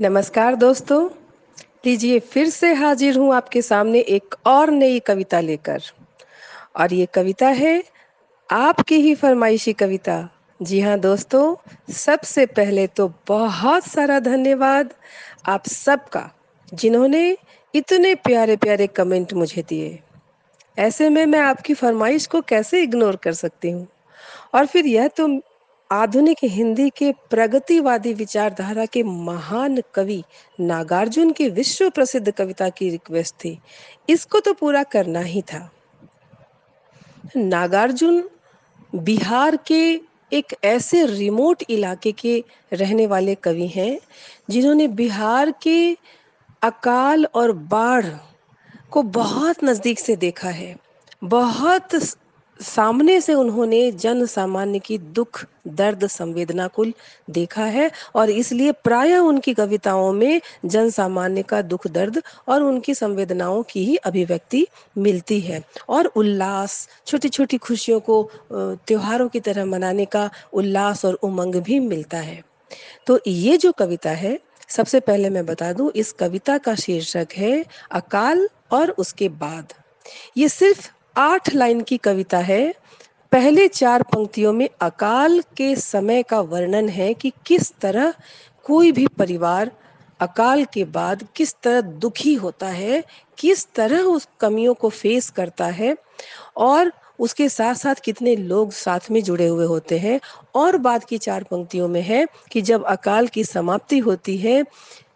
नमस्कार दोस्तों। लीजिए फिर से हाजिर हूँ आपके सामने एक और नई कविता लेकर। और ये कविता है आपकी ही फरमाइशी कविता। जी हाँ दोस्तों, सबसे पहले तो बहुत सारा धन्यवाद आप सबका जिन्होंने इतने प्यारे प्यारे कमेंट मुझे दिए। ऐसे में मैं आपकी फरमाइश को कैसे इग्नोर कर सकती हूँ? और फिर यह तो आधुनिक हिंदी के प्रगतिवादी विचारधारा के महान कवि नागार्जुन की विश्व प्रसिद्ध कविता की रिक्वेस्ट थी। इसको तो पूरा करना ही था। नागार्जुन बिहार के एक ऐसे रिमोट इलाके के रहने वाले कवि हैं, जिन्होंने बिहार के अकाल और बाढ़ को बहुत नज़दीक से देखा है। बहुत सामने से उन्होंने जन सामान्य की दुख, दर्द, संवेदना को देखा है और इसलिए प्राय उनकी कविताओं में जन सामान्य का दुख, दर्द और उनकी संवेदनाओं की ही अभिव्यक्ति मिलती है। और उल्लास छोटी छोटी खुशियों को त्योहारों की तरह मनाने का उल्लास और उमंग भी मिलता है। तो ये जो कविता है, सबसे पहले मैं बता दूँ, इस कविता का शीर्षक है अकाल और उसके बाद। ये सिर्फ़ आठ लाइन की कविता है, पहले चार पंक्तियों में अकाल के समय का वर्णन है कि किस तरह कोई भी परिवार अकाल के बाद किस तरह दुखी होता है, किस तरह उस कमियों को फेस करता है और उसके साथ साथ कितने लोग साथ में जुड़े हुए होते हैं। और बाद की चार पंक्तियों में है कि जब अकाल की समाप्ति होती है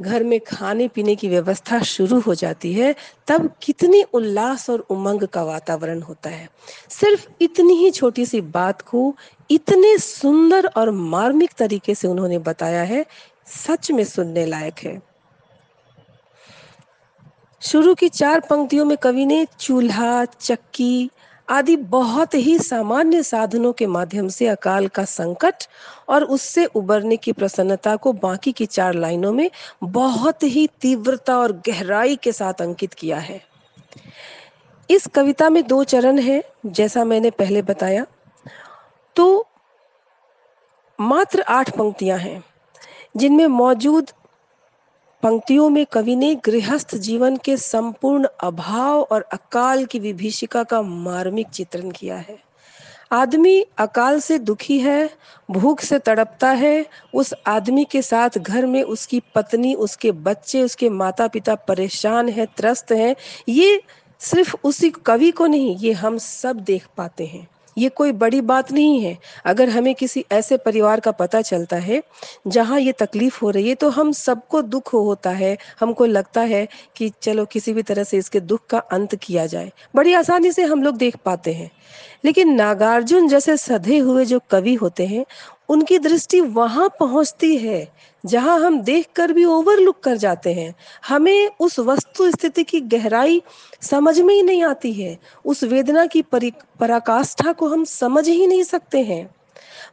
घर में खाने पीने की व्यवस्था शुरू हो जाती है, तब कितनी उल्लास और उमंग का वातावरण होता है। सिर्फ़ इतनी ही छोटी सी बात को इतने सुंदर और मार्मिक तरीके से उन्होंने बताया है, सच में सुनने लायक है। शुरू की चार पंक्तियों में कवि ने चूल्हा, चक्की आदि बहुत ही सामान्य साधनों के माध्यम से अकाल का संकट और उससे उबरने की प्रसन्नता को बाकी की चार लाइनों में बहुत ही तीव्रता और गहराई के साथ अंकित किया है। इस कविता में दो चरण हैं, जैसा मैंने पहले बताया। तो मात्र आठ पंक्तियाँ हैं, जिनमें मौजूद पंक्तियों में कवि ने गृहस्थ जीवन के संपूर्ण अभाव और अकाल की विभीषिका का मार्मिक चित्रण किया है। आदमी अकाल से दुखी है, भूख से तड़पता है, उस आदमी के साथ घर में उसकी पत्नी, उसके बच्चे, उसके माता पिता परेशान है, त्रस्त हैं, ये सिर्फ़ उसी कवि को नहीं, ये हम सब देख पाते हैं। ये कोई बड़ी बात नहीं है। अगर हमें किसी ऐसे परिवार का पता चलता है, जहाँ ये तकलीफ़ हो रही है तो हम सबको दुख होता है। हमको लगता है कि चलो किसी भी तरह से इसके दुख का अंत किया जाए। बड़ी आसानी से हम लोग देख पाते हैं। लेकिन नागार्जुन जैसे सधे हुए जो कवि होते हैं उनकी दृष्टि वहाँ पहुँचती है, जहाँ हम देखकर भी ओवरलुक कर जाते हैं। हमें उस वस्तु स्थिति की गहराई समझ में ही नहीं आती है। उस वेदना की पराकाष्ठा को हम समझ ही नहीं सकते हैं।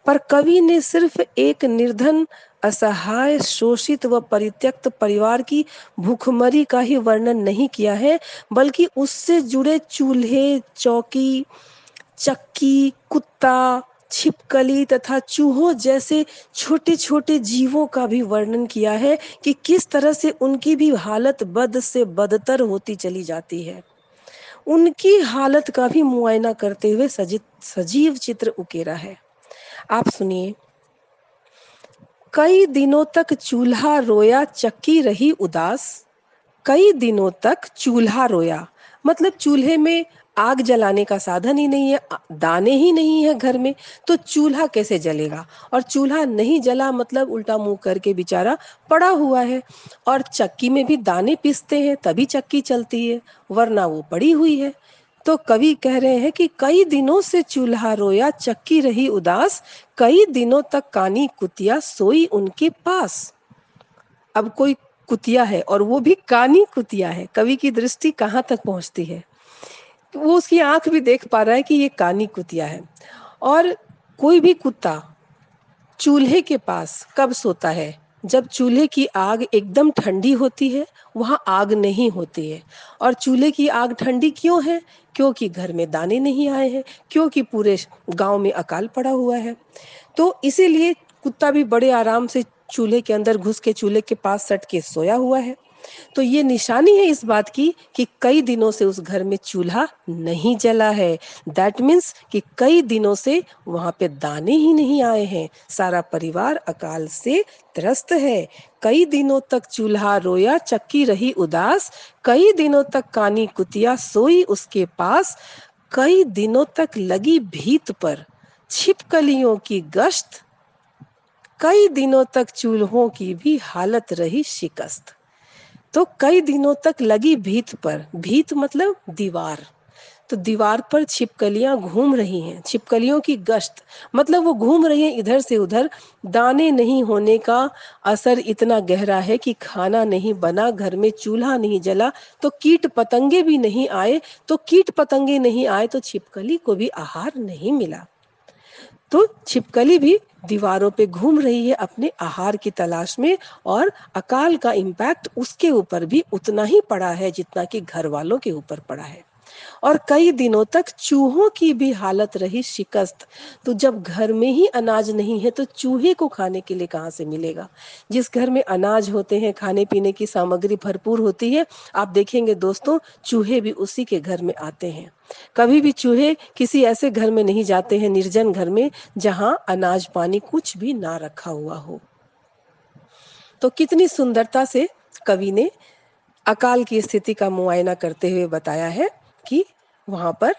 पर कवि ने सिर्फ़ एक निर्धन, असहाय, शोषित व परित्यक्त परिवार की भूखमरी का ही वर्णन नहीं किया है, बल्कि उससे जुड़े चूल्हे, चौकी, चक्की, कुत्ता छिपकली तथा चूहों जैसे छोटे छोटे जीवों का भी वर्णन किया है कि किस तरह से उनकी भी हालत बद से बदतर होती चली जाती है। उनकी हालत का भी मुआयना करते हुए सजित सजीव चित्र उकेरा है। आप सुनिए। कई दिनों तक चूल्हा रोया चक्की रही उदास। कई दिनों तक चूल्हा रोया। मतलब चूल्हे में आग जलाने का साधन ही नहीं है दाने ही नहीं है घर में तो चूल्हा कैसे जलेगा? और चूल्हा नहीं जला मतलब उल्टा मुँह करके बेचारा पड़ा हुआ है। और चक्की में भी दाने पीसते हैं, तभी चक्की चलती है, वरना वो पड़ी हुई है। तो कवि कह रहे हैं कि कई दिनों से चूल्हा रोया, चक्की रही उदास, कई दिनों तक कानी कुतिया सोई उनके पास। अब कोई कुतिया है और वो भी कानी कुतिया है। कवि की दृष्टि कहाँ तक पहुँचती है? तो वो उसकी आँख भी देख पा रहा है कि ये कानी कुतिया है। और कोई भी कुत्ता चूल्हे के पास कब सोता है? जब चूल्हे की आग एकदम ठंडी होती है, वहाँ आग नहीं होती है। और चूल्हे की आग ठंडी क्यों है? क्योंकि घर में दाने नहीं आए हैं, क्योंकि पूरे गाँव में अकाल पड़ा हुआ है। तो इसीलिए कुत्ता भी बड़े आराम से चूल्हे के अंदर घुस के चूल्हे के पास सट के सोया हुआ है। तो ये निशानी है इस बात की कि कई दिनों से उस घर में चूल्हा नहीं जला है। दैट मीन्स कि कई दिनों से वहाँ पे दाने ही नहीं आए हैं। सारा परिवार अकाल से त्रस्त है। कई दिनों तक चूल्हा रोया, चक्की रही उदास। कई दिनों तक कानी कुतिया सोई उसके पास। कई दिनों तक लगी भीत पर। छिपकलियों की गश्त। कई दिनों तक चूल्हों की भी हालत रही शिकस्त। तो कई दिनों तक लगी भीत पर। भीत मतलब दीवार। तो दीवार पर छिपकलियाँ घूम रही हैं। छिपकलियों की गश्त मतलब वो घूम रही हैं इधर से उधर। दाने नहीं होने का असर इतना गहरा है कि खाना नहीं बना, घर में चूल्हा नहीं जला तो कीट पतंगे भी नहीं आए। तो कीट पतंगे नहीं आए तो छिपकली को भी आहार नहीं मिला। तो छिपकली भी दीवारों पे घूम रही है अपने आहार की तलाश में और अकाल का इम्पैक्ट उसके ऊपर भी उतना ही पड़ा है जितना कि घर वालों के ऊपर पड़ा है। और कई दिनों तक चूहों की भी हालत रही शिकस्त। तो जब घर में ही अनाज नहीं है तो चूहे को खाने के लिए कहाँ से मिलेगा? जिस घर में अनाज होते हैं, खाने पीने की सामग्री भरपूर होती है, आप देखेंगे दोस्तों, चूहे भी उसी के घर में आते हैं। कभी भी चूहे किसी ऐसे घर में नहीं जाते हैं, निर्जन घर में, जहाँ अनाज पानी कुछ भी ना रखा हुआ हो। तो कितनी सुंदरता से कवि ने अकाल की स्थिति का मुआयना करते हुए बताया है। कि वहाँ पर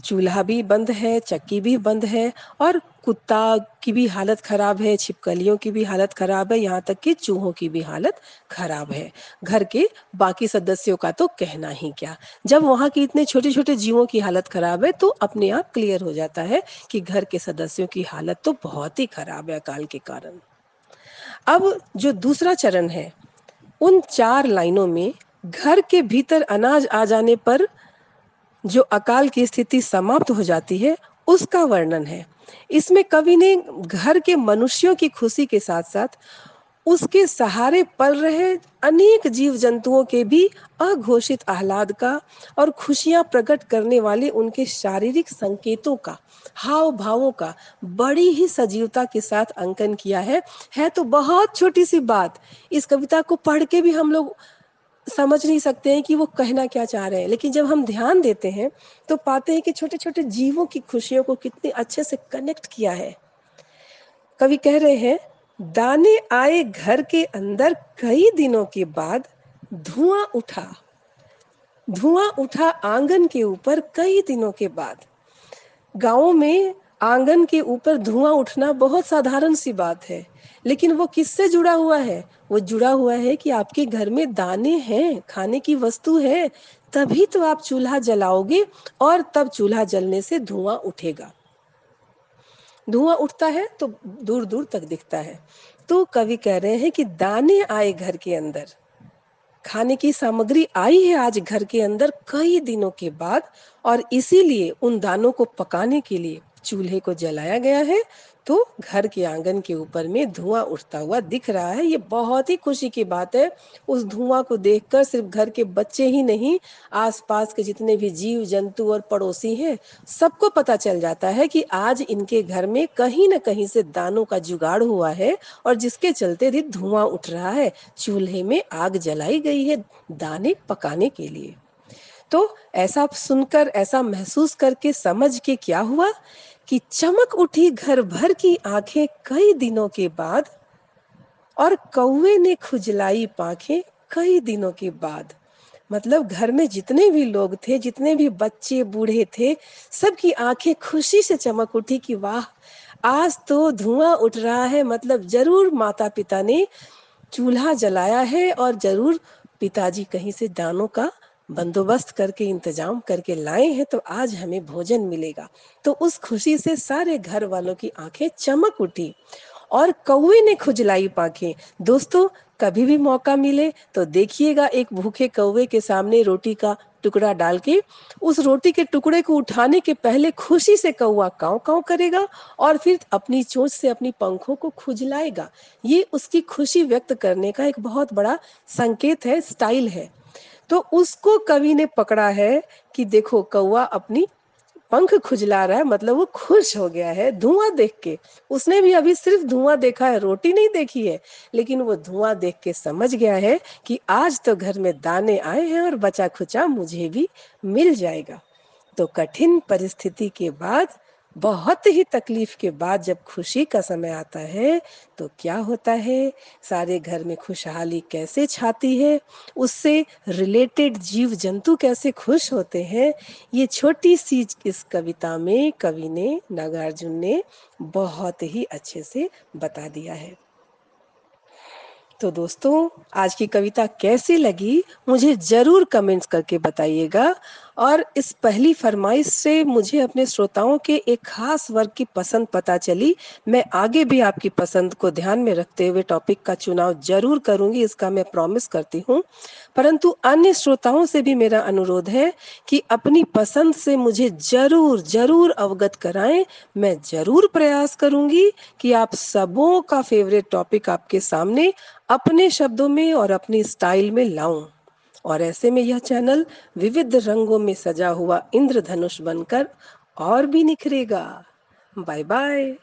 चूल्हा भी बंद है, चक्की भी बंद है और कुत्ता की भी हालत खराब है, छिपकलियों की भी हालत खराब है, यहाँ तक कि चूहों की भी हालत खराब है। घर के बाकी सदस्यों का तो कहना ही क्या? जब वहाँ के इतने छोटे छोटे जीवों की हालत खराब है तो अपने आप क्लियर हो जाता है कि घर के सदस्यों की हालत तो बहुत ही खराब है अकाल के कारण। अब जो दूसरा चरण है, उन चार लाइनों में घर के भीतर अनाज आ जाने पर जो अकाल की स्थिति समाप्त हो जाती है, उसका वर्णन है। इसमें कवि ने घर के मनुष्यों की खुशी के साथ साथ उसके सहारे पल रहे अनेक जीव जंतुओं के भी अघोषित आह्लाद का और खुशियाँ प्रकट करने वाले उनके शारीरिक संकेतों का हाव भावों का बड़ी ही सजीवता के साथ अंकन किया है। है तो बहुत छोटी सी बात। इस कविता को पढ़ के भी हम लोग समझ नहीं सकते हैं कि वो कहना क्या चाह रहे हैं। लेकिन जब हम ध्यान देते हैं तो पाते हैं कि छोटे छोटे जीवों की खुशियों को कितने अच्छे से कनेक्ट किया है। कवि कह रहे हैं, दाने आए घर के अंदर कई दिनों के बाद, धुआँ उठा। धुआँ उठा आँगन के ऊपर कई दिनों के बाद। गाँवों में आँगन के ऊपर धुआँ उठना बहुत साधारण सी बात है, लेकिन वो किससे जुड़ा हुआ है? वो जुड़ा हुआ है कि आपके घर में दाने हैं, खाने की वस्तु है, तभी तो आप चूल्हा जलाओगे और तब चूल्हा जलने से धुआँ उठेगा। धुआँ उठता है तो दूर दूर तक दिखता है। तो कवि कह रहे हैं कि दाने आए घर के अंदर। खाने की सामग्री आई है आज घर के अंदर कई दिनों के बाद और इसीलिए उन दानों को पकाने के लिए चूल्हे को जलाया गया है तो घर के आँगन के ऊपर में धुआँ उठता हुआ दिख रहा है। ये बहुत ही खुशी की बात है। उस धुआँ को देखकर सिर्फ़ घर के बच्चे ही नहीं, आसपास के जितने भी जीव, जंतु और पड़ोसी हैं, सबको पता चल जाता है कि आज इनके घर में कहीं ना कहीं से दानों का जुगाड़ हुआ है और जिसके चलते भी धुआँ उठ रहा है। चूल्हे में आग जलाई गई है दाने पकाने के लिए। तो ऐसा सुनकर, ऐसा महसूस करके समझ के क्या हुआ? कि चमक उठी घर भर की आँखें कई दिनों के बाद और कौवे ने खुजलाई पाखें कई दिनों के बाद। मतलब घर में जितने भी लोग थे, जितने भी बच्चे, बूढ़े थे, सबकी आँखें खुशी से चमक उठी कि वाह, आज तो धुआँ उठ रहा है। मतलब ज़रूर माता पिता ने चूल्हा जलाया है और ज़रूर पिताजी कहीं से दानों का बंदोबस्त करके, इंतज़ाम करके लाए हैं तो आज हमें भोजन मिलेगा। तो उस खुशी से सारे घर वालों की आँखें चमक उठी और कौवे ने खुजलाई पाखे। दोस्तों, कभी भी मौका मिले तो देखिएगा एक भूखे कौवे के सामने रोटी का टुकड़ा डाल के। उस रोटी के टुकड़े को उठाने के पहले खुशी से कौवा काव काव करेगा और फिर अपनी चोंच से अपनी पंखों को खुजलाएगा। ये उसकी खुशी व्यक्त करने का एक बहुत बड़ा संकेत है, स्टाइल है। तो उसको कवि ने पकड़ा है कि देखो कौआ अपनी पंख खुजला रहा है मतलब वो खुश हो गया है धुआँ देख के। उसने भी अभी सिर्फ़ धुआँ देखा है, रोटी नहीं देखी है, लेकिन वो धुआँ देख के समझ गया है कि आज तो घर में दाने आए हैं और बचा खुचा मुझे भी मिल जाएगा। तो कठिन परिस्थिति के बाद बहुत ही तकलीफ़ के बाद जब खुशी का समय आता है तो क्या होता है? सारे घर में खुशहाली कैसे छाती है? उससे रिलेटेड जीव जंतु कैसे खुश होते हैं? ये छोटी सी इस कविता में कवि ने, नागार्जुन ने बहुत ही अच्छे से बता दिया है। तो दोस्तों, आज की कविता कैसी लगी? मुझे ज़रूर कमेंट्स करके बताइएगा। और इस पहली फरमाइश से मुझे अपने श्रोताओं के एक खास वर्ग की पसंद पता चली। मैं आगे भी आपकी पसंद को ध्यान में रखते हुए टॉपिक का चुनाव ज़रूर करूँगी, इसका मैं प्रॉमिस करती हूँ। परंतु अन्य श्रोताओं से भी मेरा अनुरोध है कि अपनी पसंद से मुझे ज़रूर ज़रूर अवगत कराएँ। मैं ज़रूर प्रयास करूँगी कि आप सबों का फेवरेट टॉपिक आपके सामने अपने शब्दों में और अपनी स्टाइल में लाऊं। और ऐसे में यह चैनल विविध रंगों में सजा हुआ इंद्रधनुष बनकर और भी निखरेगा। Bye bye